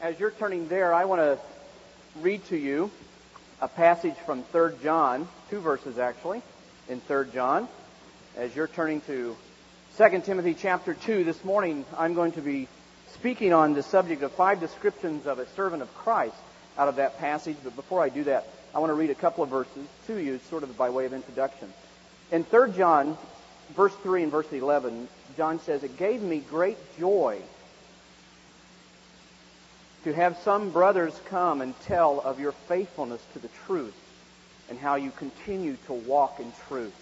As you're turning there, I want to read to you a passage from 3 John, two verses actually, in 3 John. As you're turning to 2 Timothy chapter 2, this morning I'm going to be speaking on the subject of five descriptions of a servant of Christ out of that passage. But before I do that, I want to read a couple of verses to you, sort of by way of introduction. In 3 John, verse 3 and verse 11, John says, It gave me great joy to have some brothers come and tell of your faithfulness to the truth and how you continue to walk in truth.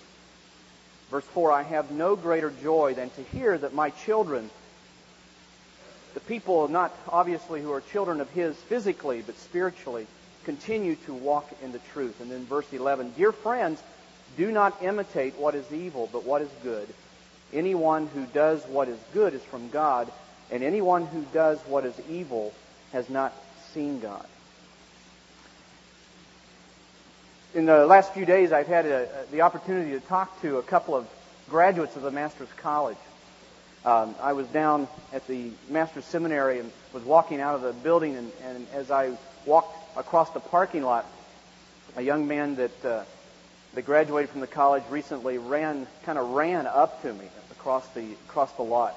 Verse 4 I have no greater joy than to hear that my children, the people not obviously who are children of His physically, but spiritually, continue to walk in the truth. And then verse 11 Dear friends, do not imitate what is evil, but what is good. Anyone who does what is good is from God, and anyone who does what is evil has not seen God. In the last few days, I've had a, the opportunity to talk to a couple of graduates of the Master's College. Um, I was down at the Master's Seminary and was walking out of the building, and, and as I walked across the parking lot, a young man that uh, that graduated from the college recently ran kind of ran up to me across the across the lot.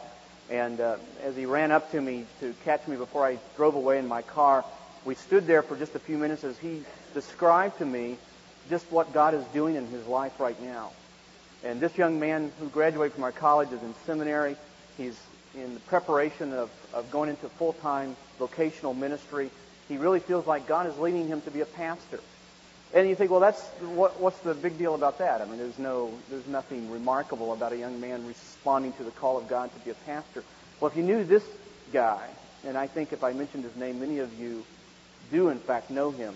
And uh, as he ran up to me to catch me before I drove away in my car, we stood there for just a few minutes as he described to me just what God is doing in his life right now. And this young man who graduated from our college is in seminary. He's in the preparation of, of going into full-time vocational ministry. He really feels like God is leading him to be a pastor. And you think, well, that's what, what's the big deal about that? I mean, there's no, there's nothing remarkable about a young man responding to the call of God to be a pastor. Well, if you knew this guy, and I think if I mentioned his name, many of you do in fact know him.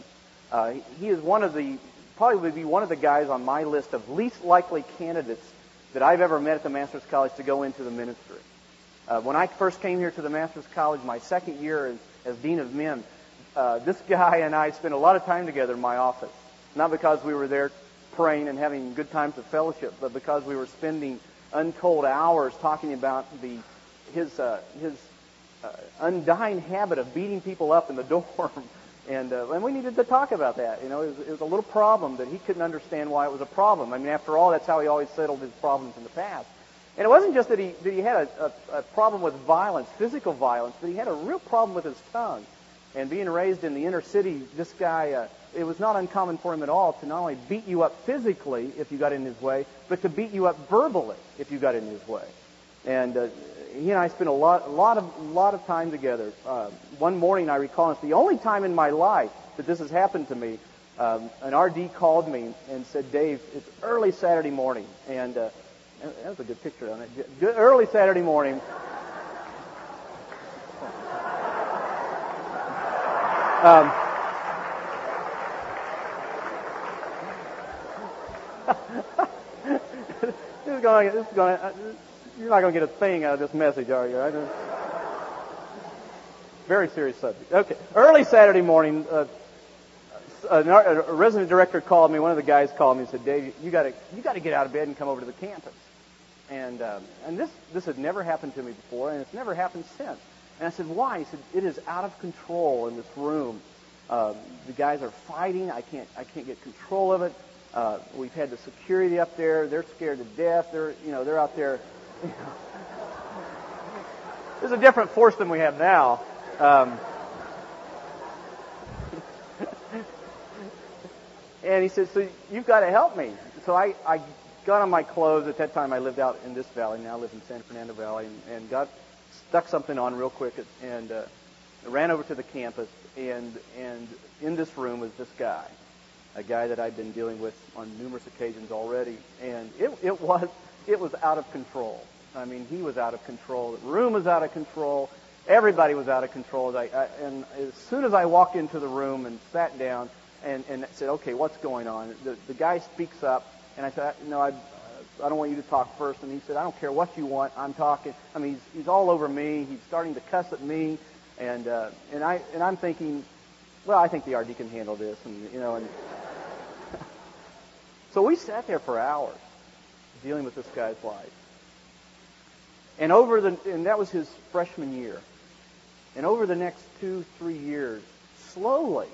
Uh, he is one of the, probably would be one of the guys on my list of least likely candidates that I've ever met at the Master's College to go into the ministry. Uh, when I first came here to the Master's College, my second year as, as Dean of Men, uh, this guy and I spent a lot of time together in my office. Not because we were there praying and having good times of fellowship, but because we were spending untold hours talking about the his uh, his uh, undying habit of beating people up in the dorm. And, uh, and we needed to talk about that. You know, it was, it was a little problem that he couldn't understand why it was a problem. I mean, after all, that's how he always settled his problems in the past. And it wasn't just that he, that he had a, a, a problem with violence, physical violence, but he had a real problem with his tongue. And being raised in the inner city, this guy, uh, it was not uncommon for him at all to not only beat you up physically if you got in his way, but to beat you up verbally if you got in his way. And uh, he and I spent a lot, a lot of, lot of time together. Uh, one morning, I recall, it's the only time in my life that this has happened to me. Um, an RD called me and said, "Dave, it's early Saturday morning, and uh, that was a good picture on it. Good, early Saturday morning." Um, this is going. This is going. Uh, you're not going to get a thing out of this message, are you? Very serious subject. Okay. Early Saturday morning, uh, a, a resident director called me. One of the guys called me and said, "Dave, you got to you got to get out of bed and come over to the campus." And um, and this this had never happened to me before, and it's never happened since. And I said, "Why?" He said, "It is out of control in this room. Uh, the guys are fighting. I can't I can't get control of it. Uh, we've had the security up there. They're scared to death. They're, you know, they're out there. You know. There's a different force than we have now. Um, and he said, so you've got to help me. So I, I got on my clothes. At that time, I lived out in this valley. Now I live in San Fernando Valley, and, and got stuck something on real quick, and uh, ran over to the campus. And and in this room was this guy, a guy that I'd been dealing with on numerous occasions already, and it, it was it was out of control. I mean, he was out of control. The room was out of control. Everybody was out of control. I, I, and as soon as I walked into the room and sat down and, and said, "Okay, what's going on?" The, the guy speaks up, and I said, "No, I, I don't want you to talk first. And he said, "I don't care what you want. I'm talking." I mean, he's, he's all over me. He's starting to cuss at me, and uh, and I and I'm thinking, well, I think the RD can handle this, and you know, and so we sat there for hours dealing with this guy's life. And over the, and that was his freshman year. And over the next two, three years, slowly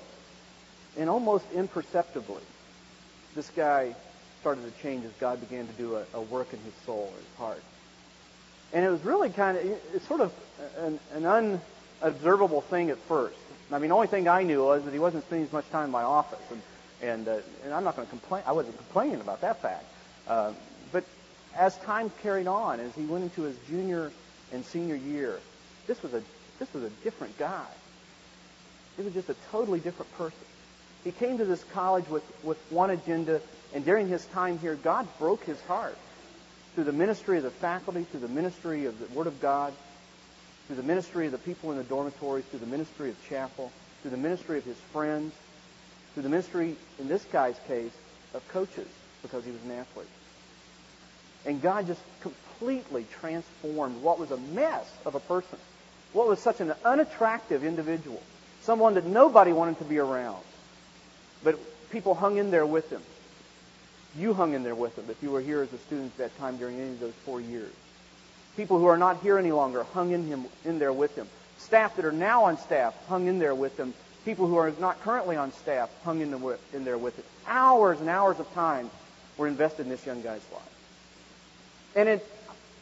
and almost imperceptibly, this guy started to change as God began to do a, a work in his soul, his heart. And it was really kind of, it's sort of an, an unobservable thing at first. I mean, the only thing I knew was that he wasn't spending as much time in my office. And, and, uh, and I'm not going to complain. I wasn't complaining about that fact. Uh, but as time carried on, as he went into his junior and senior year, this was a, this was a different guy. He was just a totally different person. He came to this college with, with one agenda, and during his time here, God broke his heart through the ministry of the faculty, through the ministry of the Word of God, through the ministry of the people in the dormitories, through the ministry of chapel, through the ministry of his friends, through the ministry, in this guy's case, of coaches, because he was an athlete. And God just completely transformed what was a mess of a person, what was such an unattractive individual, someone that nobody wanted to be around. But people hung in there with him. You hung in there with him if you were here as a student at that time during any of those four years. People who are not here any longer hung in him in there with him. Staff that are now on staff hung in there with him. People who are not currently on staff hung in, the, in there with him. Hours and hours of time were invested in this young guy's life. And it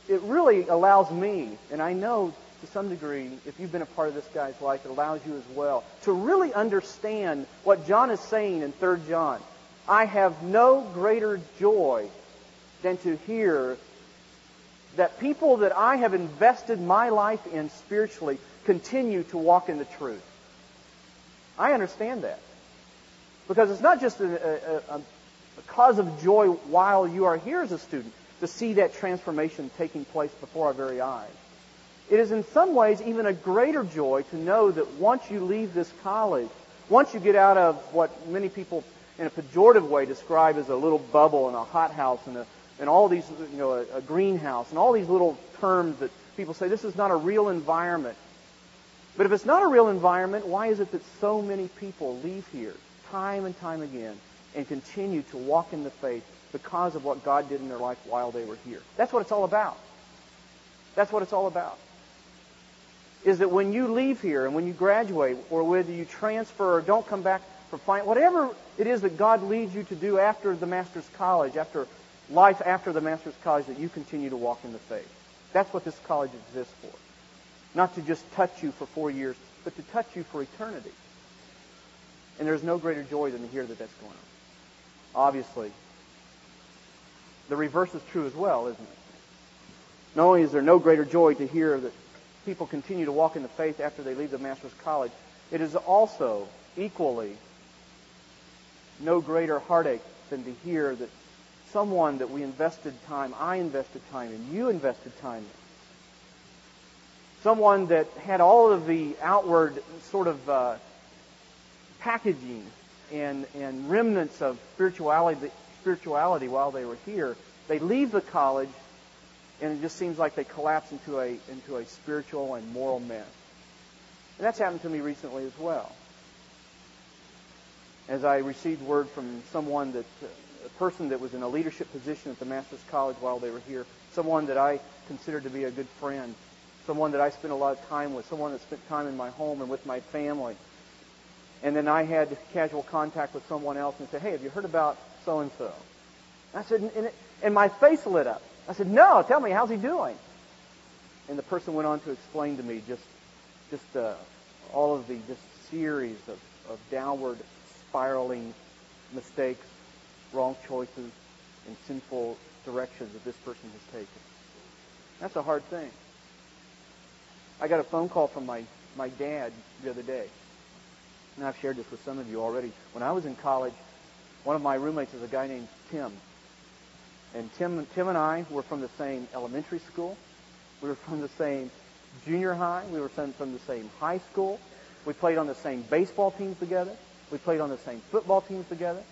it really allows me, and I know to some degree, if you've been a part of this guy's life, it allows you as well to really understand what John is saying in 3 John. I have no greater joy than to hear that people that I have invested my life in spiritually continue to walk in the truth. I understand that. Because it's not just a, a, a, cause of joy while you are here as a student to see that transformation taking place before our very eyes. It is in some ways even a greater joy to know that once you leave this college, once you get out of what many people in a pejorative way describe as a little bubble and a hothouse and, a, and all these, you know, a, a greenhouse and all these little terms that people say this is not a real environment. But if it's not a real environment, why is it that so many people leave here time and time again and continue to walk in the faith because of what God did in their life while they were here? That's what it's all about. That's what it's all about is that when you leave here and when you graduate, or whether you transfer or don't come back for fine, whatever it is that God leads you to do after the master's college, after life after the master's college, that you continue to walk in the faith. That's what this college exists for. Not to just touch you for four years, but to touch you for eternity. And there's no greater joy than to hear that that's going on. Obviously, the reverse is true as well, isn't it? Not only is there no greater joy to hear that people continue to walk in the faith after they leave the master's college, it is also equally no greater heartache than to hear that someone that we invested time, I invested time in, you invested time in, someone that had all of the outward sort of uh, packaging and, and remnants of spirituality, spirituality while they were here, they leave the college and it just seems like they collapse into a into a spiritual and moral mess. And that's happened to me recently as well. As I received word from someone that uh, a person that was in a leadership position at the Master's College while they were here, someone that I considered to be a good friend, someone that I spent a lot of time with, someone that spent time in my home and with my family. And then I had casual contact with someone else and said, "Hey, have you heard about so and so?" I said, and, it, and my face lit up. I said, no, tell me, how's he doing? And the person went on to explain to me just, just uh, all of the just series of, of downward spiraling mistakes, wrong choices, and sinful directions that this person has taken. That's a hard thing. I got a phone call from my, my dad the other day. And I've shared this with some of you already. When I was in college, one of my roommates is a guy named Tim. And Tim, Tim and I were from the same elementary school. We were from the same junior high. We were from the same high school. We played on the same baseball teams together. We played on the same football teams together.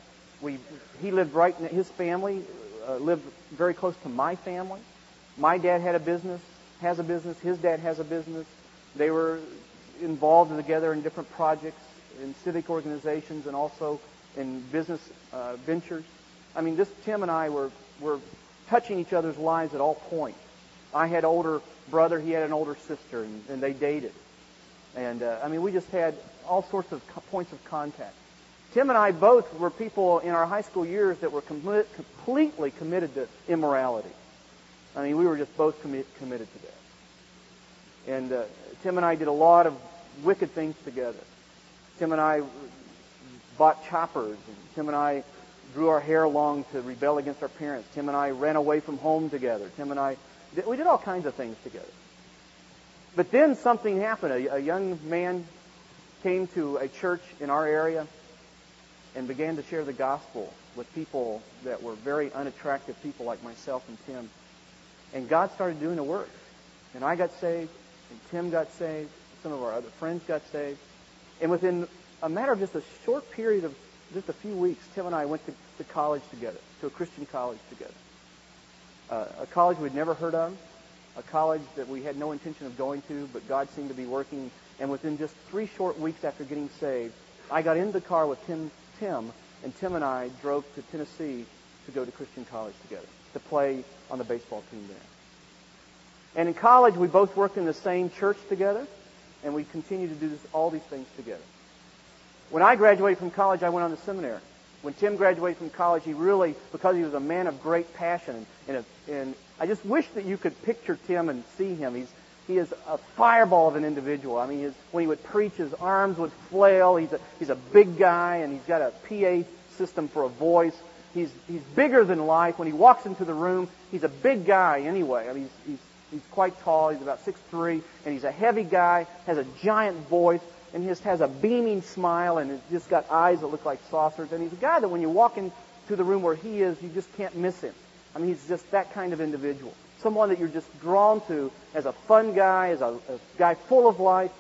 We, he lived right, his family uh, lived very close to my family. My dad had a business, has a business. His dad has a business. They were involved together in different projects, in civic organizations, and also in business uh, ventures. I mean, this Tim and I were were touching each other's lives at all points. I had older brother, he had an older sister, and, and they dated. And, uh, I mean, we just had all sorts of co- points of contact. Tim and I both were people in our high school years that were com- completely committed to immorality. I mean, we were just both commi- committed to that. And uh, Tim and I did a lot of wicked things together. Tim and I bought choppers, and Tim and I grew our hair long to rebel against our parents. Tim and I ran away from home together. Tim and I, we did all kinds of things together. But then something happened. A, a young man came to a church in our area and began to share the gospel with people that were very unattractive people like myself and Tim. And God started doing the work. And I got saved, and Tim got saved, some of our other friends got saved. And within a matter of just a short period of just a few weeks, Tim and I went to, to college together, to a Christian college together. Uh, a college we'd never heard of, a college that we had no intention of going to, but God seemed to be working. And within just three short weeks after getting saved, I got in the car with Tim, Tim, and Tim and I drove to Tennessee to go to Christian college together, to play on the baseball team there. And in college, we both worked in the same church together, and we continued to do this, all these things together. When I graduated from college, I went on to seminary. When Tim graduated from college, he really, because he was a man of great passion, and, and I just wish that you could picture Tim and see him. He's, he is a fireball of an individual. I mean, his, when he would preach, his arms would flail. He's a, he's a big guy, and he's got a PA system for a voice. He's, he's bigger than life. When he walks into the room, he's a big guy anyway. I mean, he's, he's, he's quite tall. He's about six three, and he's a heavy guy, has a giant voice, and he just has a beaming smile, and he's just got eyes that look like saucers. And he's a guy that when you walk into the room where he is, you just can't miss him. I mean, he's just that kind of individual. Someone that you're just drawn to as a fun guy, as a, a guy full of life,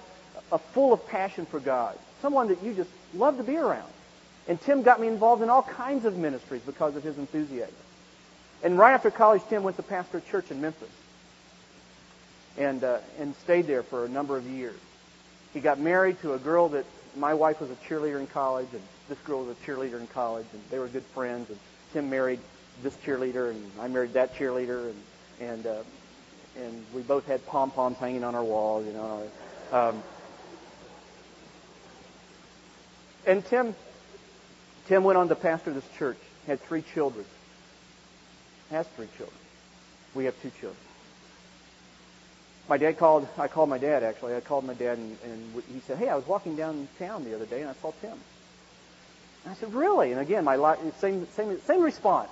a full of passion for God. Someone that you just love to be around. And Tim got me involved in all kinds of ministries because of his enthusiasm. And right after college, Tim went to pastor a church in Memphis and, uh, and stayed there for a number of years. He got married to a girl that my wife was a cheerleader in college, and this girl was a cheerleader in college, and they were good friends. And Tim married this cheerleader, and I married that cheerleader, and and uh, and we both had pom poms hanging on our walls, you know. Um, and Tim Tim went on to pastor this church. Had three children. Has three children. We have two children. My dad called. I called my dad actually. I called my dad and, and he said, "Hey, I was walking downtown the other day and I saw Tim." And I said, "Really?" And again, my same same same response.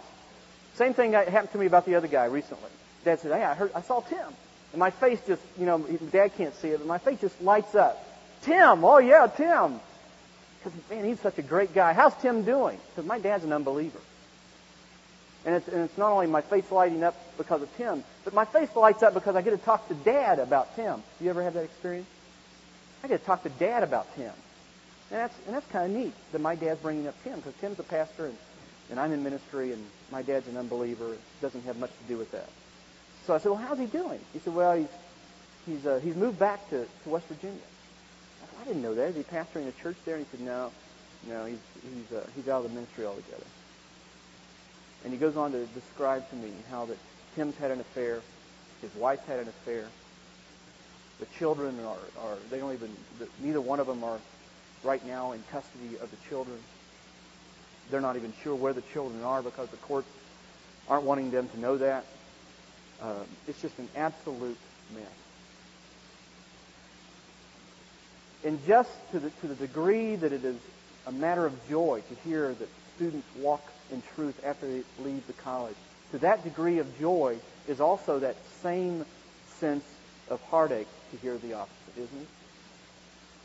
Same thing happened to me about the other guy recently. Dad said, "Hey, I heard I saw Tim," and my face just you know, Dad can't see it, but my face just lights up. Tim, oh yeah, Tim. Because man, he's such a great guy. How's Tim doing? Because my dad's an unbeliever. And it's, and it's not only my face lighting up because of Tim, but my face lights up because I get to talk to Dad about Tim. You ever have that experience? I get to talk to Dad about Tim. And that's, and that's kind of neat that my dad's bringing up Tim because Tim's a pastor and, and I'm in ministry and my dad's an unbeliever. It doesn't have much to do with that. So I said, well, how's he doing? He said, well, he's, he's, uh, he's moved back to, to West Virginia. I said, I didn't know that. Is he pastoring a church there? And he said, no, no, he's, he's, uh, he's out of the ministry altogether. And he goes on to describe to me how that Tim's had an affair, his wife's had an affair. The children are, are they don't even, the, neither one of them are right now in custody of the children. They're not even sure where the children are because the courts aren't wanting them to know that. Uh, it's just an absolute mess. And just to the, to the degree that it is a matter of joy to hear that students walk in truth after they leave the college. To that degree of joy is also that same sense of heartache to hear the opposite, isn't it?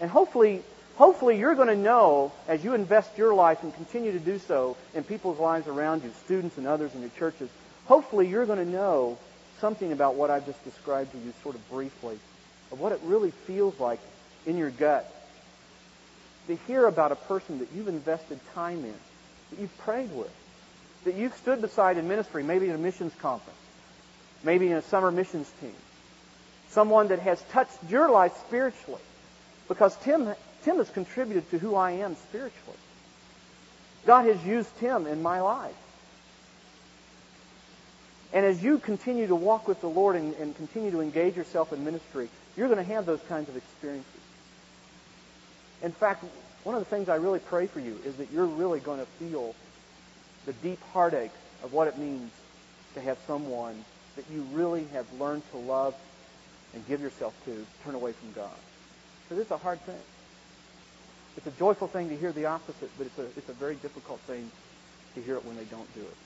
And hopefully, hopefully you're going to know as you invest your life and continue to do so in people's lives around you, students and others in your churches, hopefully you're going to know something about what I've just described to you sort of briefly, of what it really feels like in your gut to hear about a person that you've invested time in that you've prayed with, that you've stood beside in ministry, maybe in a missions conference, maybe in a summer missions team, someone that has touched your life spiritually, because Tim, Tim has contributed to who I am spiritually. God has used Tim in my life. And as you continue to walk with the Lord and, and continue to engage yourself in ministry, you're going to have those kinds of experiences. In fact, one of the things I really pray for you is that you're really going to feel the deep heartache of what it means to have someone that you really have learned to love and give yourself to turn away from God. Because it's a hard thing. It's a joyful thing to hear the opposite, but it's a, it's a very difficult thing to hear it when they don't do it.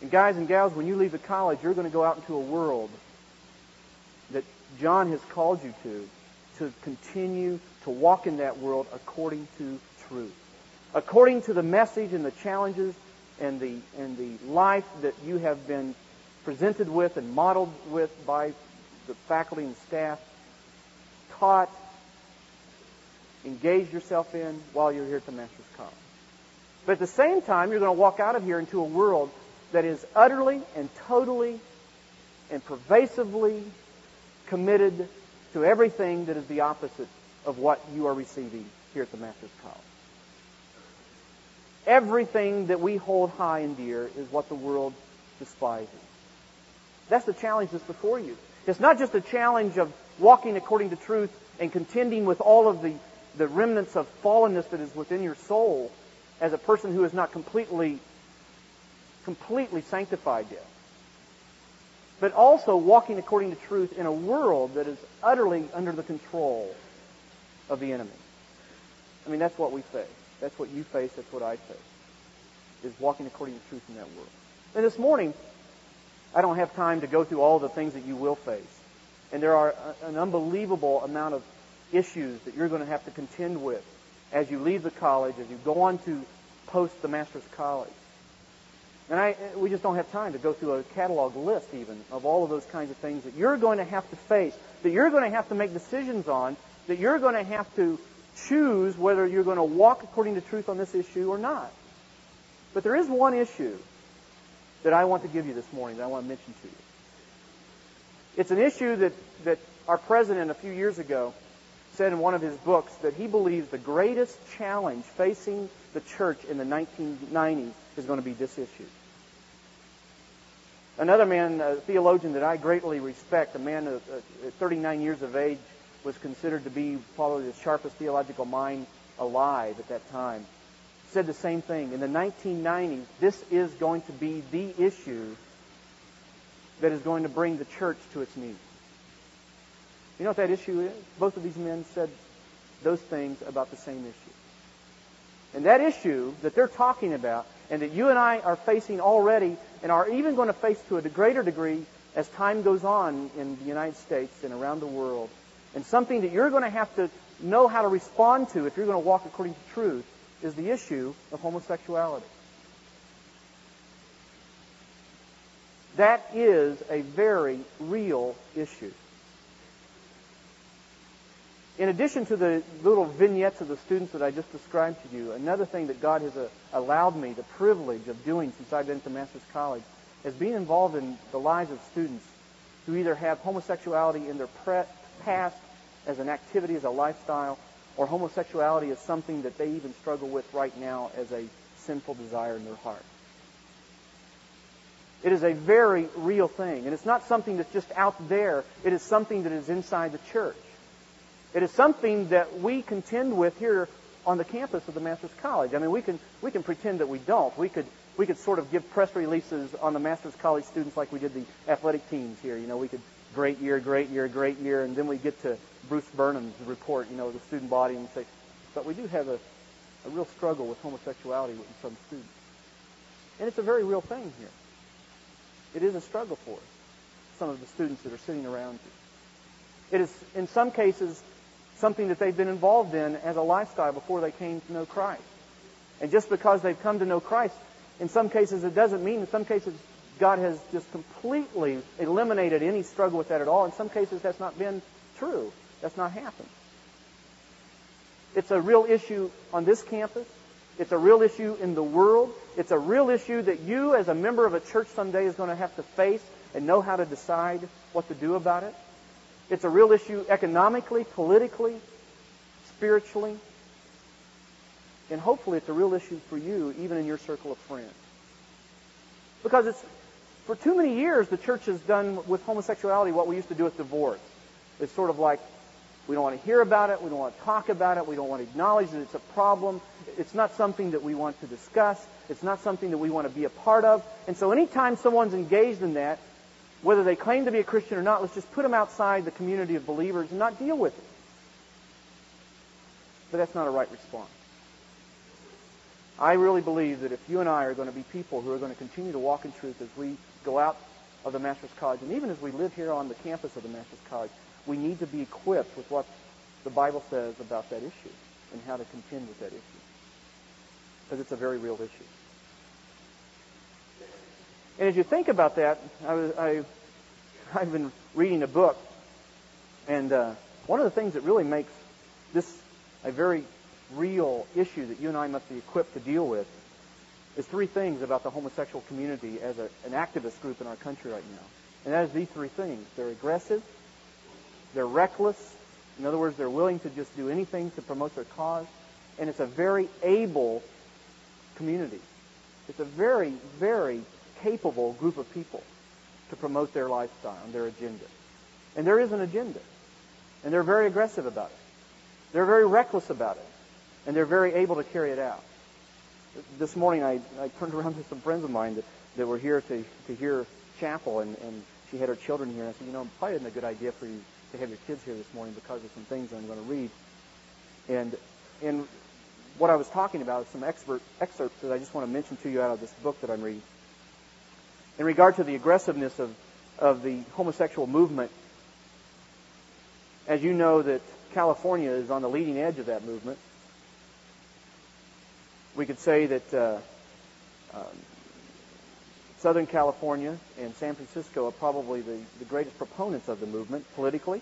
And guys and gals, when you leave the college, you're going to go out into a world that John has called you to, to continue to walk in that world according to truth. According to the message and the challenges and the, and the life that you have been presented with and modeled with by the faculty and staff, taught, engaged yourself in while you're here at the Master's College. But at the same time, you're going to walk out of here into a world that is utterly and totally and pervasively committed to everything that is the opposite of what you are receiving here at the Master's College. Everything that we hold high and dear is what the world despises. That's the challenge that's before you. It's not just a challenge of walking according to truth and contending with all of the, the remnants of fallenness that is within your soul as a person who is not completely, completely sanctified yet. But also walking according to truth in a world that is utterly under the control of the enemy. I mean, that's what we face. That's what you face. That's what I face. Is walking according to truth in that world. And this morning, I don't have time to go through all the things that you will face. And there are an unbelievable amount of issues that you're going to have to contend with as you leave the college, as you go on to post the master's college. And I, we just don't have time to go through a catalog list even of all of those kinds of things that you're going to have to face, that you're going to have to make decisions on, that you're going to have to choose whether you're going to walk according to truth on this issue or not. But there is one issue that I want to give you this morning that I want to mention to you. It's an issue that, that our president a few years ago said in one of his books that he believes the greatest challenge facing the church in the 1990s is going to be this issue. Another man, a theologian that I greatly respect, a man of uh, 39 years of age, was considered to be probably the sharpest theological mind alive at that time, said the same thing. In the 1990s, this is going to be the issue that is going to bring the church to its knees. You know what that issue is? Both of these men said those things about the same issue. And that issue that they're talking about and that you and I are facing already and are even going to face to a greater degree as time goes on in the United States and around the world, and something that you're going to have to know how to respond to if you're going to walk according to truth, is the issue of homosexuality. That is a very real issue. In addition to the little vignettes of the students that I just described to you, another thing that God has uh, allowed me the privilege of doing since I've been to Master's College is being involved in the lives of students who either have homosexuality in their pre- past as an activity, as a lifestyle, or homosexuality as something that they even struggle with right now as a sinful desire in their heart. It is a very real thing. And it's not something that's just out there. It is something that is inside the church. It is something that we contend with here on the campus of the Master's College. I mean, we can, we can pretend that we don't. We could, we could sort of give press releases on the Master's College students like we did the athletic teams here. You know, we could, great year, great year, great year, and then we get to Bruce Burnham's report, you know, the student body, and say, but we do have a, a real struggle with homosexuality with some students. And it's a very real thing here. It is a struggle for some of the students that are sitting around you. It is, in some cases, something that they've been involved in as a lifestyle before they came to know Christ. And just because they've come to know Christ, in some cases it doesn't mean, in some cases God has just completely eliminated any struggle with that at all. In some cases that's not been true. That's not happened. It's a real issue on this campus. It's a real issue in the world. It's a real issue that you as a member of a church someday is going to have to face and know how to decide what to do about it. It's a real issue economically, politically, spiritually. And hopefully it's a real issue for you, even in your circle of friends. Because it's, for too many years, the church has done with homosexuality what we used to do with divorce. It's sort of like, We don't want to hear about it. We don't want to talk about it. We don't want to acknowledge that it's a problem. It's not something that we want to discuss. It's not something that we want to be a part of. And so anytime someone's engaged in that, whether they claim to be a Christian or not, let's just put them outside the community of believers and not deal with it. But that's not a right response. I really believe that if you and I are going to be people who are going to continue to walk in truth as we go out of the Master's College, and even as we live here on the campus of the Master's College, we need to be equipped with what the Bible says about that issue and how to contend with that issue. Because it's a very real issue. And as you think about that, I was, I, I've been reading a book, and uh, one of the things that really makes this a very real issue that you and I must be equipped to deal with is three things about the homosexual community as a, an activist group in our country right now. And that is these three things. They're aggressive, they're reckless, in other words, they're willing to just do anything to promote their cause, and it's a very able community. It's a very, very capable group of people to promote their lifestyle and their agenda. And there is an agenda. And they're very aggressive about it. They're very reckless about it. And they're very able to carry it out. This morning I, I turned around to some friends of mine that, that were here to, to hear chapel, and, and she had her children here. And I said, you know, probably isn't a good idea for you to have your kids here this morning because of some things I'm going to read. And, and what I was talking about is some expert, excerpts that I just want to mention to you out of this book that I'm reading. In regard to the aggressiveness of, of the homosexual movement, as you know that California is on the leading edge of that movement. We could say that uh, um, Southern California and San Francisco are probably the, the greatest proponents of the movement politically.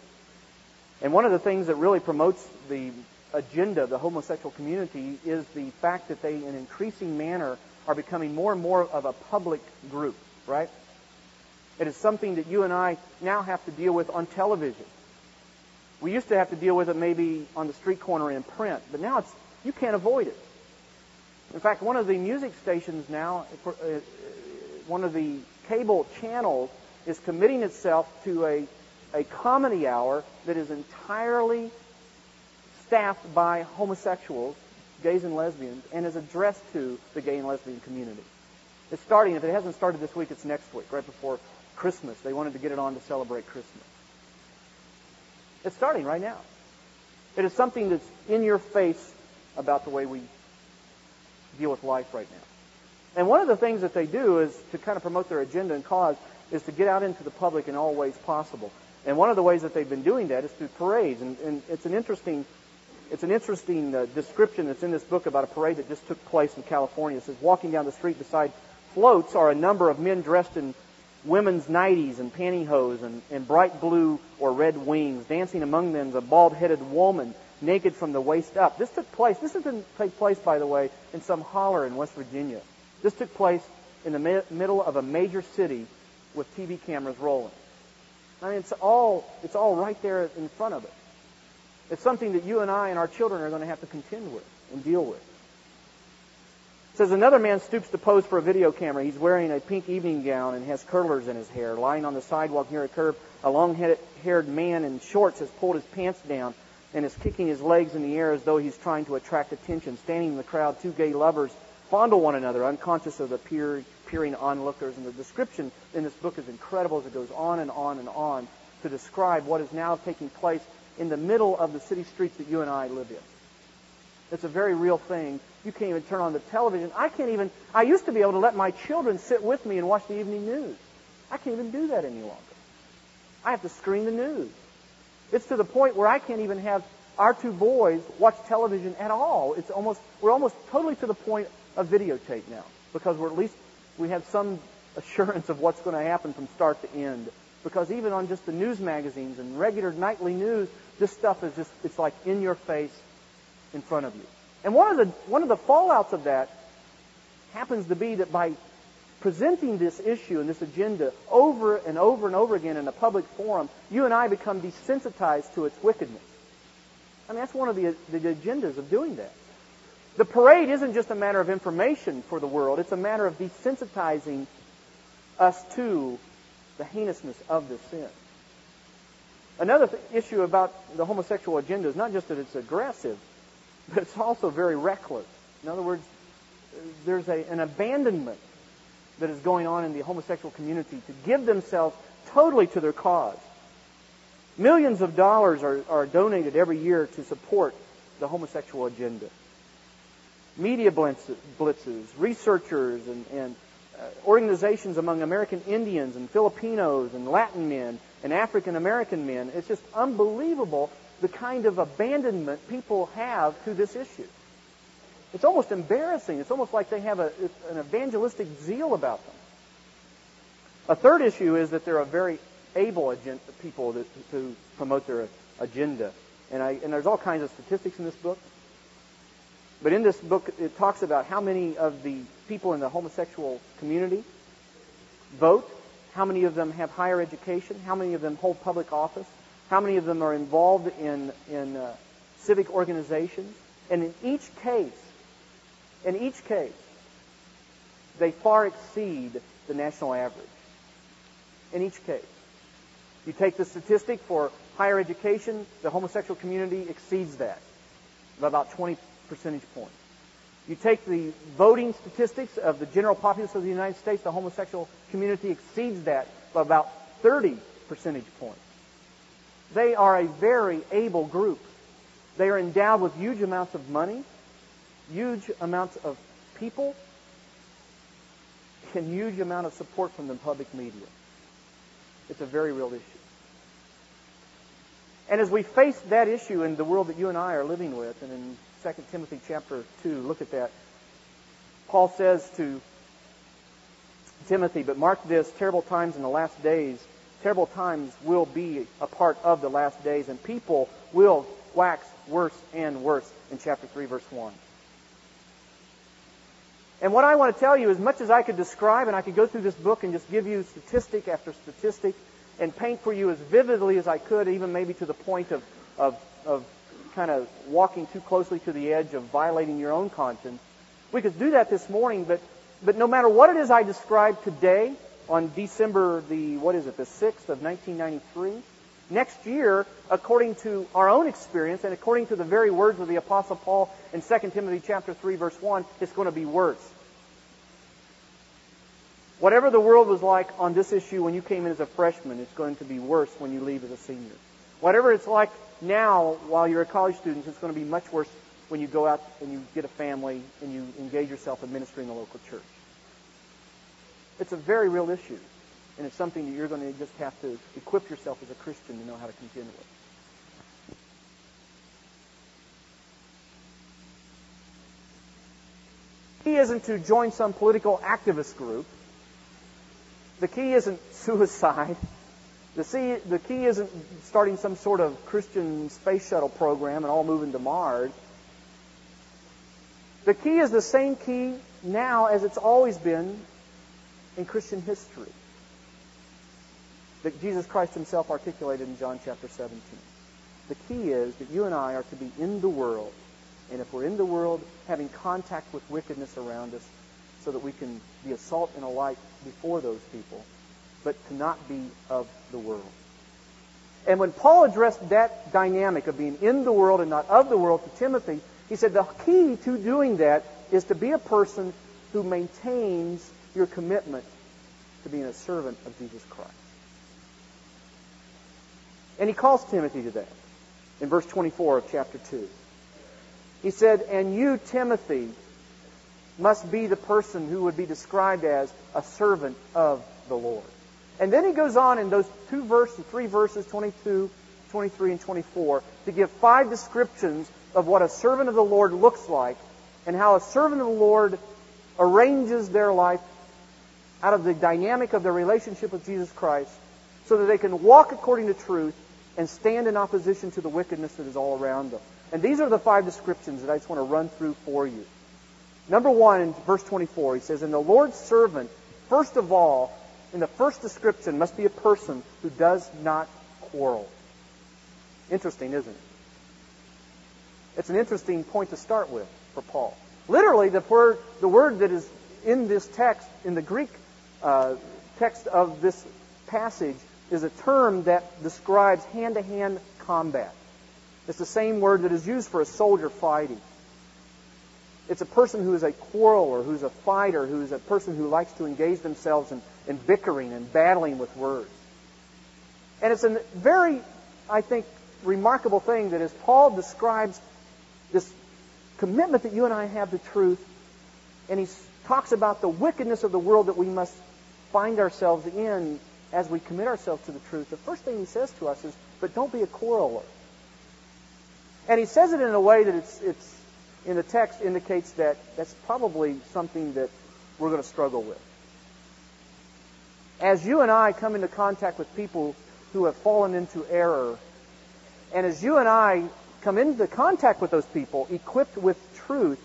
And one of the things that really promotes the agenda of the homosexual community is the fact that they, in an increasing manner, are becoming more and more of a public group, right? It is something that you and I now have to deal with on television. We used to have to deal with it maybe on the street corner in print, but now it's you can't avoid it. In fact, one of the music stations now, uh, one of the cable channels, is committing itself to a, a comedy hour that is entirely staffed by homosexuals, gays and lesbians, and is addressed to the gay and lesbian community. It's starting, if it hasn't started this week, it's next week, right before Christmas. They wanted to get it on to celebrate Christmas. It's starting right now. It is something that's in your face about the way we deal with life right now. And one of the things that they do is to kind of promote their agenda and cause is to get out into the public in all ways possible. And one of the ways that they've been doing that is through parades. And, and it's an interesting, it's an interesting uh, description that's in this book about a parade that just took place in California. It says, walking down the street beside floats are a number of men dressed in women's nighties and pantyhose and, and bright blue or red wings. Dancing among them is a bald-headed woman, naked from the waist up. This took place, this didn't take place, by the way, in some holler in West Virginia. This took place in the mi- middle of a major city with TV cameras rolling. I mean, it's all, it's all right there in front of it. It's something that you and I and our children are going to have to contend with and deal with. Says another man stoops to pose for a video camera. He's wearing a pink evening gown and has curlers in his hair. Lying on the sidewalk near a curb, a long-haired man in shorts has pulled his pants down and is kicking his legs in the air as though he's trying to attract attention. Standing in the crowd, two gay lovers fondle one another, unconscious of the peer, peering onlookers. And the description in this book is incredible as it goes on and on and on to describe what is now taking place in the middle of the city streets that you and I live in. It's a very real thing. You can't even turn on the television. I can't even, I used to be able to let my children sit with me and watch the evening news. I can't even do that any longer. I have to screen the news. It's to the point where I can't even have our two boys watch television at all. It's almost, we're almost totally to the point of videotape now because we're at least, we have some assurance of what's going to happen from start to end. Because even on just the news magazines and regular nightly news, this stuff is just, it's like in your face, in front of you. And one of the, one of the fallouts of that happens to be that by presenting this issue and this agenda over and over and over again in a public forum, you and I become desensitized to its wickedness. I mean, that's one of the, the agendas of doing that. The parade isn't just a matter of information for the world, it's a matter of desensitizing us to the heinousness of this sin. Another th- issue about the homosexual agenda is not just that it's aggressive, but it's also very reckless. In other words, there's a, an abandonment that is going on in the homosexual community to give themselves totally to their cause. Millions of dollars are, are donated every year to support the homosexual agenda. Media blitzes, researchers, and, and uh, organizations among American Indians and Filipinos and Latin men and African American men. It's just unbelievable the kind of abandonment people have to this issue. It's almost embarrassing. It's almost like they have a, an evangelistic zeal about them. A third issue is that they're a very able people that, to promote their agenda. And, I, and there's all kinds of statistics in this book. But in this book, it talks about how many of the people in the homosexual community vote, how many of them have higher education, how many of them hold public office, how many of them are involved in, in uh, civic organizations. And in each case, in each case, they far exceed the national average. In each case. You take the statistic for higher education, the homosexual community exceeds that by about 20 percentage points. You take the voting statistics of the general populace of the United States, the homosexual community exceeds that by about 30 percentage points. They are a very able group. They are endowed with huge amounts of money, huge amounts of people, and huge amount of support from the public media. It's a very real issue. And as we face that issue in the world that you and I are living with, and in 2 Timothy chapter 2, look at that. Paul says to Timothy, but mark this, terrible times in the last days, terrible times will be a part of the last days, and people will wax worse and worse in chapter 3, verse 1. And what I want to tell you, as much as I could describe, and I could go through this book and just give you statistic after statistic and paint for you as vividly as I could, even maybe to the point of, of, of kind of walking too closely to the edge of violating your own conscience. We could do that this morning, but, but no matter what it is I describe today, on December the, what is it, the 6th of 1993, next year, according to our own experience and according to the very words of the Apostle Paul in 2 Timothy chapter 3 verse 1, it's going to be worse. Whatever the world was like on this issue when you came in as a freshman, it's going to be worse when you leave as a senior. Whatever it's like now while you're a college student, it's going to be much worse when you go out and you get a family and you engage yourself in ministry in the local church. It's a very real issue, and it's something that you're going to just have to equip yourself as a Christian to know how to contend with. The key isn't to join some political activist group. The key isn't suicide. The, the key isn't starting some sort of Christian space shuttle program and all moving to Mars. The key is the same key now as it's always been in Christian history that Jesus Christ himself articulated in John chapter 17. The key is that you and I are to be in the world. And if we're in the world, having contact with wickedness around us so that we can be a salt and a light before those people, but to not be of the world. And when Paul addressed that dynamic of being in the world and not of the world to Timothy, he said the key to doing that is to be a person who maintains your commitment to being a servant of Jesus Christ. And he calls Timothy to that in verse 24 of chapter 2. He said, And you, Timothy, must be the person who would be described as a servant of the Lord. And then he goes on in those two verses, three verses, 22, 23, and 24, to give five descriptions of what a servant of the Lord looks like and how a servant of the Lord arranges their life out of the dynamic of their relationship with Jesus Christ so that they can walk according to truth and stand in opposition to the wickedness that is all around them. And these are the five descriptions that I just want to run through for you. Number one, in verse 24, he says, And the Lord's servant, first of all, in the first description, must be a person who does not quarrel. Interesting, isn't it? It's an interesting point to start with for Paul. Literally, the word, the word that is in this text, in the Greek uh, text of this passage, is a term that describes hand-to-hand combat. It's the same word that is used for a soldier fighting. It's a person who is a quarreler, who's a fighter, who's a person who likes to engage themselves in, in bickering and battling with words. And it's a very, I think, remarkable thing that as Paul describes this commitment that you and I have to truth, and he talks about the wickedness of the world that we must find ourselves in as we commit ourselves to the truth, the first thing he says to us is, but don't be a quarreler. And he says it in a way that it's, it's in the text indicates that that's probably something that we're going to struggle with. As you and I come into contact with people who have fallen into error, and as you and I come into contact with those people equipped with truth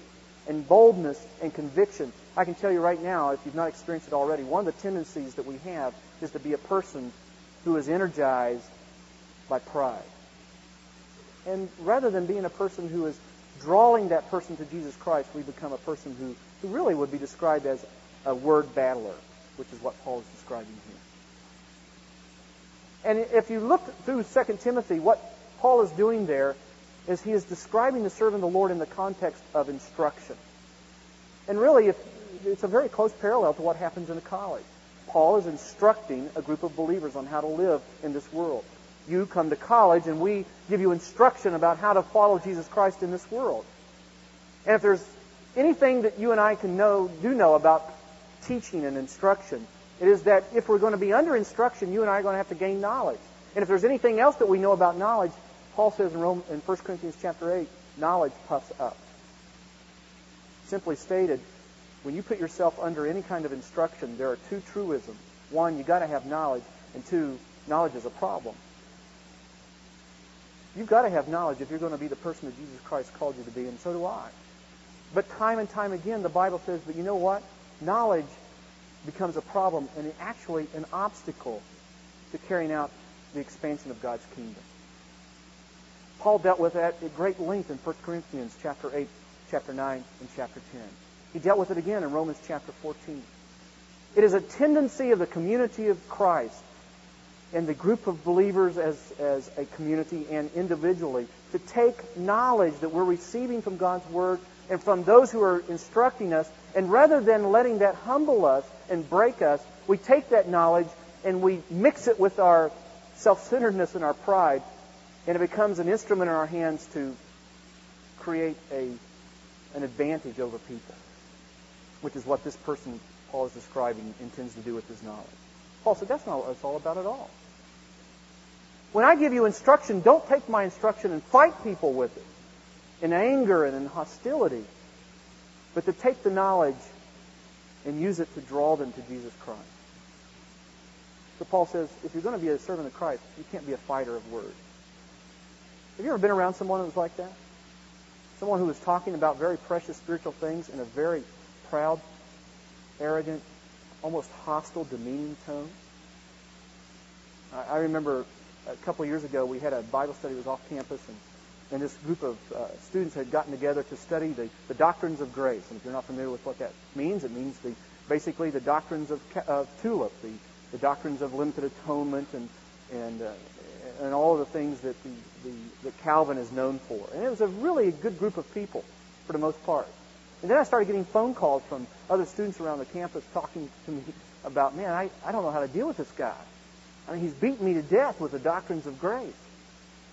and boldness and conviction, I can tell you right now, if you've not experienced it already, one of the tendencies that we have is to be a person who is energized by pride. And rather than being a person who is drawing that person to Jesus Christ, we become a person who, who really would be described as a word battler, which is what Paul is describing here. And if you look through 2 Timothy, what Paul is doing there is he is describing the servant of the Lord in the context of instruction. And really, if, it's a very close parallel to what happens in a college. Paul is instructing a group of believers on how to live in this world you come to college and we give you instruction about how to follow Jesus Christ in this world. And if there's anything that you and I can know, do know about teaching and instruction, it is that if we're going to be under instruction, you and I are going to have to gain knowledge. And if there's anything else that we know about knowledge, Paul says in, Rome, in 1 Corinthians chapter 8, knowledge puffs up. Simply stated, when you put yourself under any kind of instruction, there are two truisms. One, you've got to have knowledge, and two, knowledge is a problem. You've got to have knowledge if you're going to be the person that Jesus Christ called you to be, and so do I. But time and time again, the Bible says, but you know what? Knowledge becomes a problem and actually an obstacle to carrying out the expansion of God's kingdom. Paul dealt with that at great length in 1 Corinthians chapter 8, chapter 9, and chapter 10. He dealt with it again in Romans chapter 14. It is a tendency of the community of Christ and the group of believers as, as a community and individually to take knowledge that we're receiving from God's Word and from those who are instructing us, and rather than letting that humble us and break us, we take that knowledge and we mix it with our self-centeredness and our pride, and it becomes an instrument in our hands to create a, an advantage over people, which is what this person Paul is describing intends to do with his knowledge. Paul said, that's not what it's all about at all. When I give you instruction, don't take my instruction and fight people with it in anger and in hostility, but to take the knowledge and use it to draw them to Jesus Christ. So Paul says, if you're going to be a servant of Christ, you can't be a fighter of words. Have you ever been around someone who was like that? Someone who was talking about very precious spiritual things in a very proud, arrogant, almost hostile, demeaning tone? I remember a couple years ago, we had a Bible study that was off campus, and, and this group of uh, students had gotten together to study the, the doctrines of grace. And if you're not familiar with what that means, it means the basically the doctrines of, of TULIP, the, the doctrines of limited atonement, and and uh, and all of the things that the, the that Calvin is known for. And it was a really good group of people for the most part. And then I started getting phone calls from other students around the campus talking to me about, man, I, I don't know how to deal with this guy. I mean, he's beaten me to death with the doctrines of grace.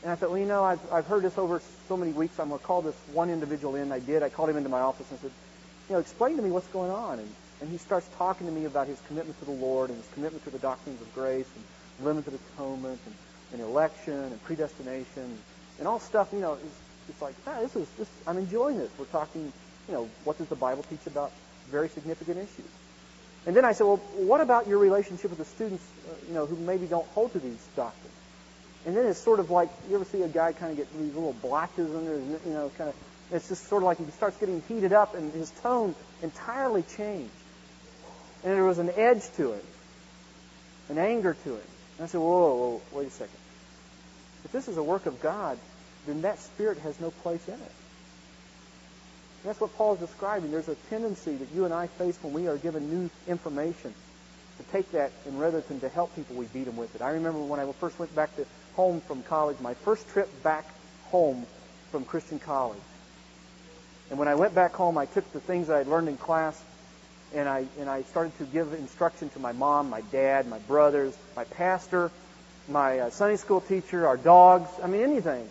And I thought, well, you know, I've, I've heard this over so many weeks. I'm going to call this one individual in. I did. I called him into my office and said, you know, explain to me what's going on. And, and he starts talking to me about his commitment to the Lord and his commitment to the doctrines of grace and limited atonement and, and election and predestination and all stuff. You know, it's, it's like, ah, this is this. I'm enjoying this. We're talking, you know, what does the Bible teach about very significant issues? And then I said, well, what about your relationship with the students, uh, you know, who maybe don't hold to these doctrines? And then it's sort of like, you ever see a guy kind of get these little blotches under his, you know, kind of, it's just sort of like he starts getting heated up and his tone entirely changed. And there was an edge to it, an anger to it. And I said, whoa, whoa, whoa, wait a second. If this is a work of God, then that spirit has no place in it. That's what Paul is describing. There's a tendency that you and I face when we are given new information to take that and rather than to help people, we beat them with it. I remember when I first went back to home from college, my first trip back home from Christian college. And when I went back home, I took the things I had learned in class and I, and I started to give instruction to my mom, my dad, my brothers, my pastor, my uh, Sunday school teacher, our dogs, I mean, anything.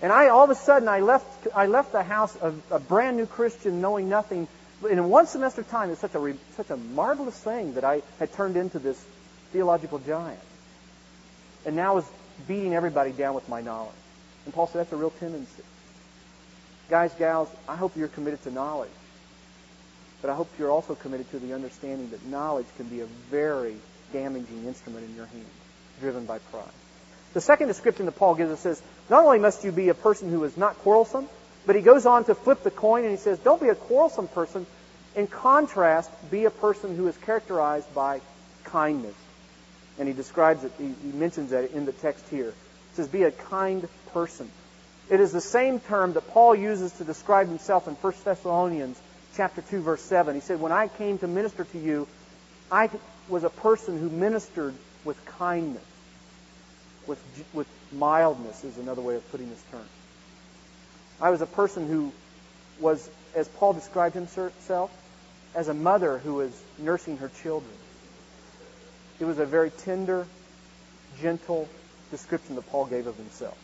And I, all of a sudden, I left, I left the house a, a brand new Christian knowing nothing. In one semester time, it's such a, such a marvelous thing that I had turned into this theological giant. And now was beating everybody down with my knowledge. And Paul said that's a real tendency. Guys, gals, I hope you're committed to knowledge. But I hope you're also committed to the understanding that knowledge can be a very damaging instrument in your hand, driven by pride. The second description that Paul gives us says, not only must you be a person who is not quarrelsome, but he goes on to flip the coin and he says, don't be a quarrelsome person. In contrast, be a person who is characterized by kindness. And he describes it, he, mentions that in the text here. He says, be a kind person. It is the same term that Paul uses to describe himself in 1 Thessalonians chapter 2 verse 7. He said, "When I came to minister to you, I was a person who ministered with kindness, with with mildness is another way of putting this term. I was a person who was as Paul described himself as a mother who was nursing her children. It was a very tender, gentle description that Paul gave of himself.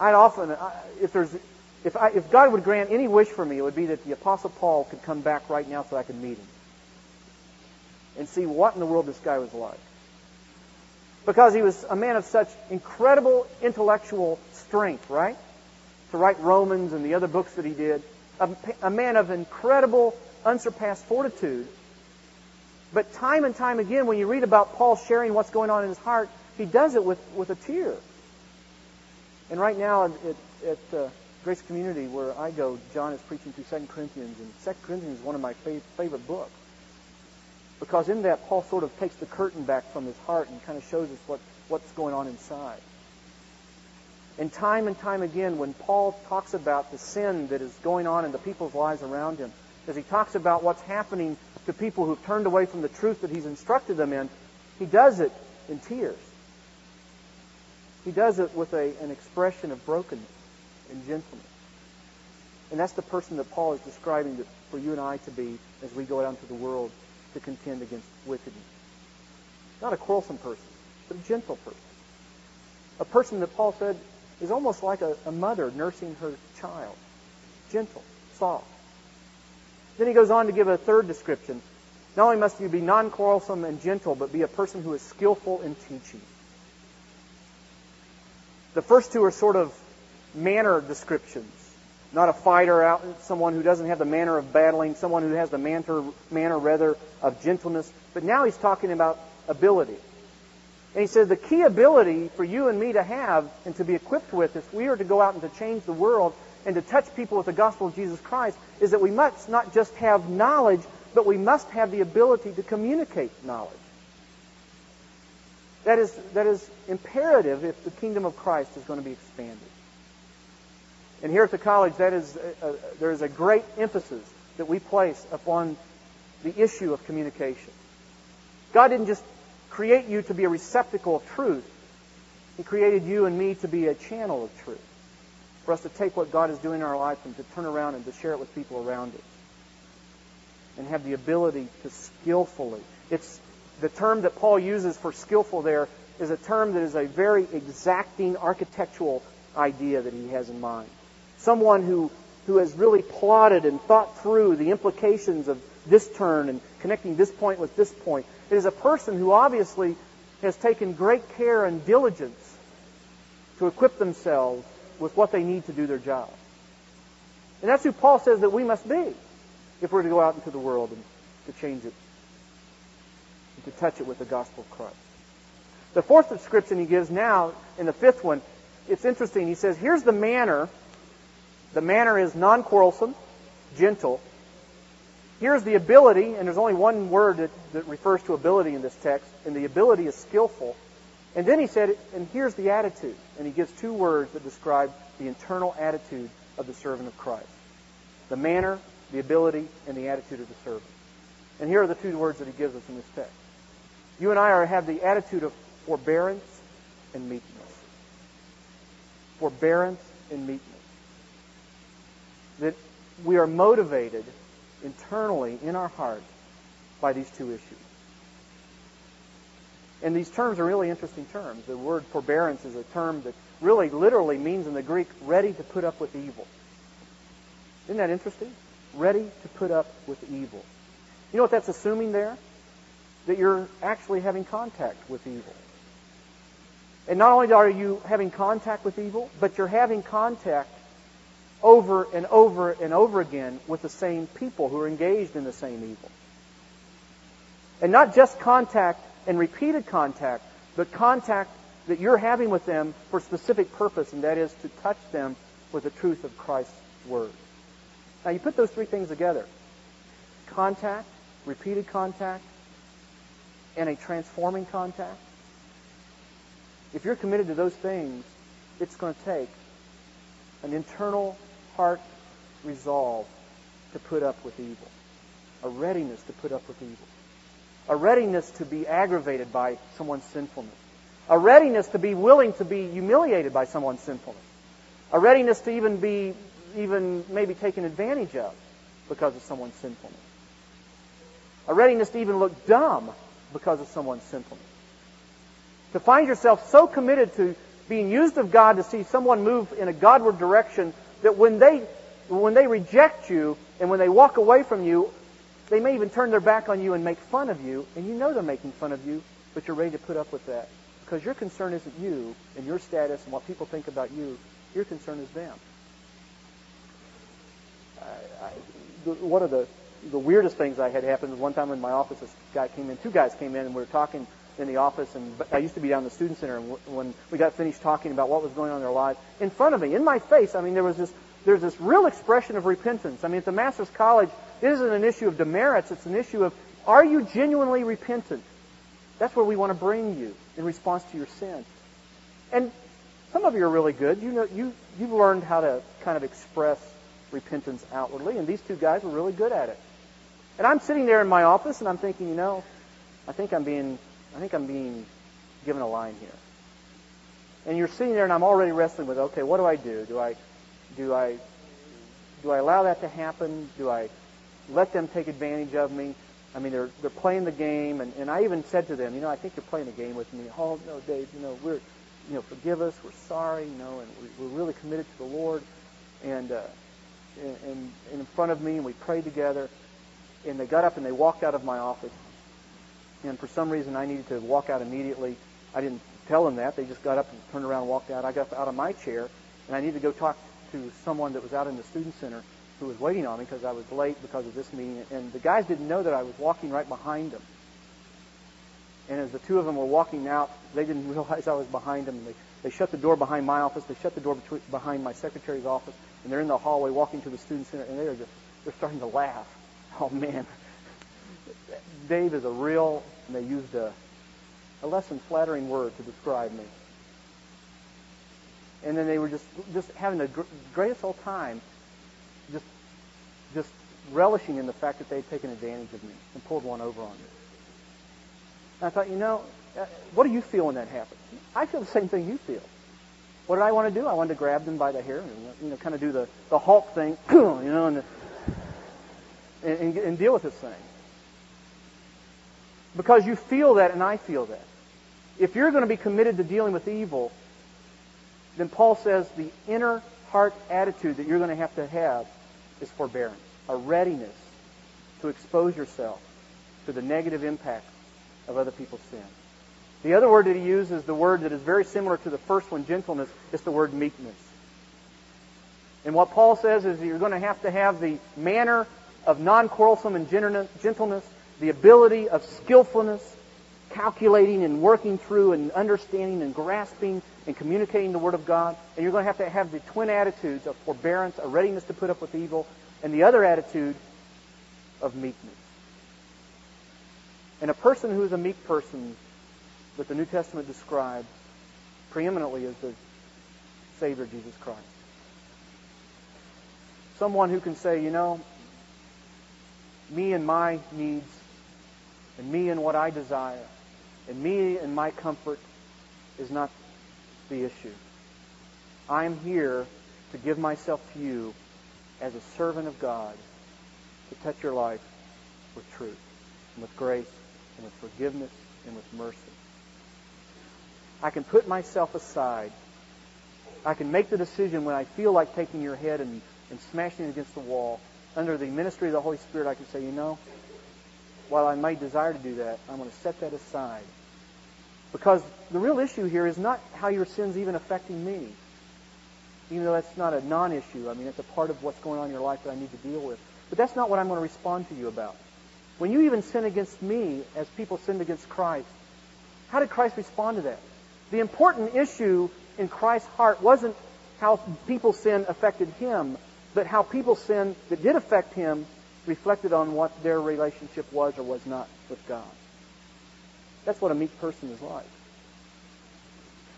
I'd often, if there's, if, I, if God would grant any wish for me, it would be that the Apostle Paul could come back right now so I could meet him and see what in the world this guy was like. Because he was a man of such incredible intellectual strength, right? To write Romans and the other books that he did. A, a man of incredible, unsurpassed fortitude. But time and time again, when you read about Paul sharing what's going on in his heart, he does it with, with a tear. And right now at, at uh, Grace Community, where I go, John is preaching through 2 Corinthians, and 2 Corinthians is one of my fav- favorite books. Because in that, Paul sort of takes the curtain back from his heart and kind of shows us what, what's going on inside. And time and time again, when Paul talks about the sin that is going on in the people's lives around him, as he talks about what's happening to people who've turned away from the truth that he's instructed them in, he does it in tears. He does it with a, an expression of brokenness and gentleness. And that's the person that Paul is describing for you and I to be as we go out into the world to contend against wickedness. Not a quarrelsome person, but a gentle person. A person that Paul said is almost like a, a mother nursing her child. Gentle, soft. Then he goes on to give a third description. Not only must you be non-quarrelsome and gentle, but be a person who is skillful in teaching. The first two are sort of manner descriptions. Not a fighter, out, someone who doesn't have the manner of battling, someone who has the manner, manner rather of gentleness. But now he's talking about ability. And he says the key ability for you and me to have and to be equipped with if we are to go out and to change the world and to touch people with the gospel of Jesus Christ is that we must not just have knowledge, but we must have the ability to communicate knowledge. That is, that is imperative if the kingdom of Christ is going to be expanded. And here at the college, that is a, a, there is a great emphasis that we place upon the issue of communication. God didn't just create you to be a receptacle of truth. He created you and me to be a channel of truth. For us to take what God is doing in our life and to turn around and to share it with people around us. And have the ability to skillfully. It's the term that Paul uses for skillful there is a term that is a very exacting architectural idea that he has in mind. Someone who, who has really plotted and thought through the implications of this turn and connecting this point with this point. It is a person who obviously has taken great care and diligence to equip themselves with what they need to do their job. And that's who Paul says that we must be if we're to go out into the world and to change it and to touch it with the gospel of Christ. The fourth description he gives now in the fifth one, it's interesting. He says, here's the manner. The manner is non-quarrelsome, gentle. Here's the ability, and there's only one word that, that refers to ability in this text, and the ability is skillful. And then he said, and here's the attitude. And he gives two words that describe the internal attitude of the servant of Christ. The manner, the ability, and the attitude of the servant. And here are the two words that he gives us in this text. You and I are have the attitude of forbearance and meekness. Forbearance and meekness. That we are motivated internally in our heart by these two issues. And these terms are really interesting terms. The word forbearance is a term that really literally means in the Greek, ready to put up with evil. Isn't that interesting? Ready to put up with evil. You know what that's assuming there? That you're actually having contact with evil. And not only are you having contact with evil, but you're having contact over and over and over again with the same people who are engaged in the same evil. And not just contact and repeated contact, but contact that you're having with them for a specific purpose, and that is to touch them with the truth of Christ's Word. Now, you put those three things together contact, repeated contact, and a transforming contact. If you're committed to those things, it's going to take an internal heart resolve to put up with evil, a readiness to put up with evil, a readiness to be aggravated by someone's sinfulness, a readiness to be willing to be humiliated by someone's sinfulness, a readiness to even be even maybe taken advantage of because of someone's sinfulness, a readiness to even look dumb because of someone's sinfulness. To find yourself so committed to being used of God to see someone move in a Godward direction that when they when they reject you and when they walk away from you, they may even turn their back on you and make fun of you, and you know they're making fun of you, but you're ready to put up with that. Because your concern isn't you and your status and what people think about you. Your concern is them. I, I, the, one of the, the weirdest things I had happened was one time in my office, this guy came in, two guys came in, and we were talking in the office, and I used to be down in the student center, and when we got finished talking about what was going on in their lives, in front of me, in my face, I mean, there was this, there's this real expression of repentance. I mean, at the Master's College, it isn't an issue of demerits, it's an issue of, are you genuinely repentant? That's where we want to bring you in response to your sin. And some of you are really good. You know, you, you've learned how to kind of express repentance outwardly, and these two guys were really good at it. And I'm sitting there in my office, and I'm thinking, you know, I think I'm being, I think I'm being given a line here. And you're sitting there, and I'm already wrestling with, okay, what do I do? Do I, do I, do I allow that to happen? Do I let them take advantage of me? I mean, they're they're playing the game, and, and I even said to them, you know, I think you're playing a game with me. Oh no, Dave, you know, we're, you know, forgive us, we're sorry, you know, and we, we're really committed to the Lord, and, uh, and and in front of me, and we prayed together, and they got up and they walked out of my office, and for some reason I needed to walk out immediately. I didn't tell them that; they just got up and turned around and walked out. I got out of my chair, and I needed to go talk to someone that was out in the student center who was waiting on me because I was late because of this meeting. And the guys didn't know that I was walking right behind them. And as the two of them were walking out, they didn't realize I was behind them. They, they shut the door behind my office. They shut the door between, behind my secretary's office. And they're in the hallway walking to the student center. And they're just, they're starting to laugh. Oh, man. Dave is a real, and they used a, a less than flattering word to describe me. And then they were just, just having the greatest old time just, just relishing in the fact that they'd taken advantage of me and pulled one over on me. And I thought, you know, uh, what do you feel when that happens? I feel the same thing you feel. What did I want to do? I wanted to grab them by the hair and you know, kind of do the, the Hulk thing, you know, and, and, and deal with this thing. Because you feel that and I feel that. If you're going to be committed to dealing with evil, then Paul says the inner heart attitude that you're going to have to have is forbearance, a readiness to expose yourself to the negative impact of other people's sin. The other word that he uses, the word that is very similar to the first one, gentleness, is the word meekness. And what Paul says is that you're going to have to have the manner of non-quarrelsome and gentleness, the ability of skillfulness, calculating and working through and understanding and grasping and communicating the Word of God. And you're going to have to have the twin attitudes of forbearance, a readiness to put up with evil, and the other attitude of meekness. And a person who is a meek person that the New Testament describes preeminently as the Savior Jesus Christ. Someone who can say, you know, me and my needs and me and what I desire, and me and my comfort is not the issue. I am here to give myself to you as a servant of God to touch your life with truth, and with grace, and with forgiveness, and with mercy. I can put myself aside. I can make the decision when I feel like taking your head and, and smashing it against the wall. Under the ministry of the Holy Spirit, I can say, you know, while I may desire to do that, I'm going to set that aside. Because the real issue here is not how your sin's even affecting me. Even though that's not a non-issue. I mean, it's a part of what's going on in your life that I need to deal with. But that's not what I'm going to respond to you about. When you even sin against me as people sinned against Christ, how did Christ respond to that? The important issue in Christ's heart wasn't how people's sin affected him, but how people's sin that did affect him reflected on what their relationship was or was not with God. That's what a meek person is like.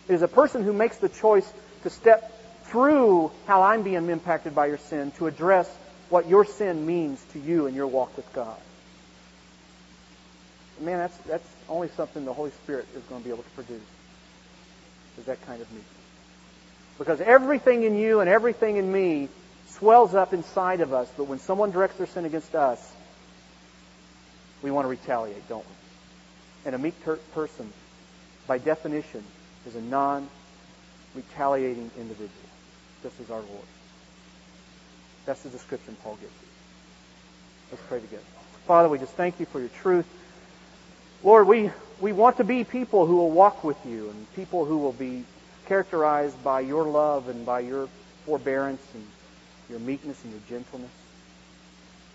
It is a person who makes the choice to step through how I'm being impacted by your sin to address what your sin means to you in your walk with God. Man, that's, that's only something the Holy Spirit is going to be able to produce. Is that kind of meekness. Because everything in you and everything in me swells up inside of us, but when someone directs their sin against us, we want to retaliate, don't we? And a meek person, by definition, is a non-retaliating individual, just as our Lord. That's the description Paul gives you. Let's pray together. Father, we just thank you for your truth. Lord, we, we want to be people who will walk with you and people who will be characterized by your love and by your forbearance and your meekness and your gentleness.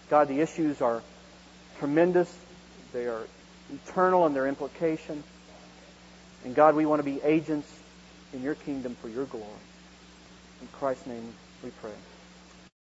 God, the issues are tremendous. They are eternal in their implication. And God, we want to be agents in your kingdom for your glory. In Christ's name we pray.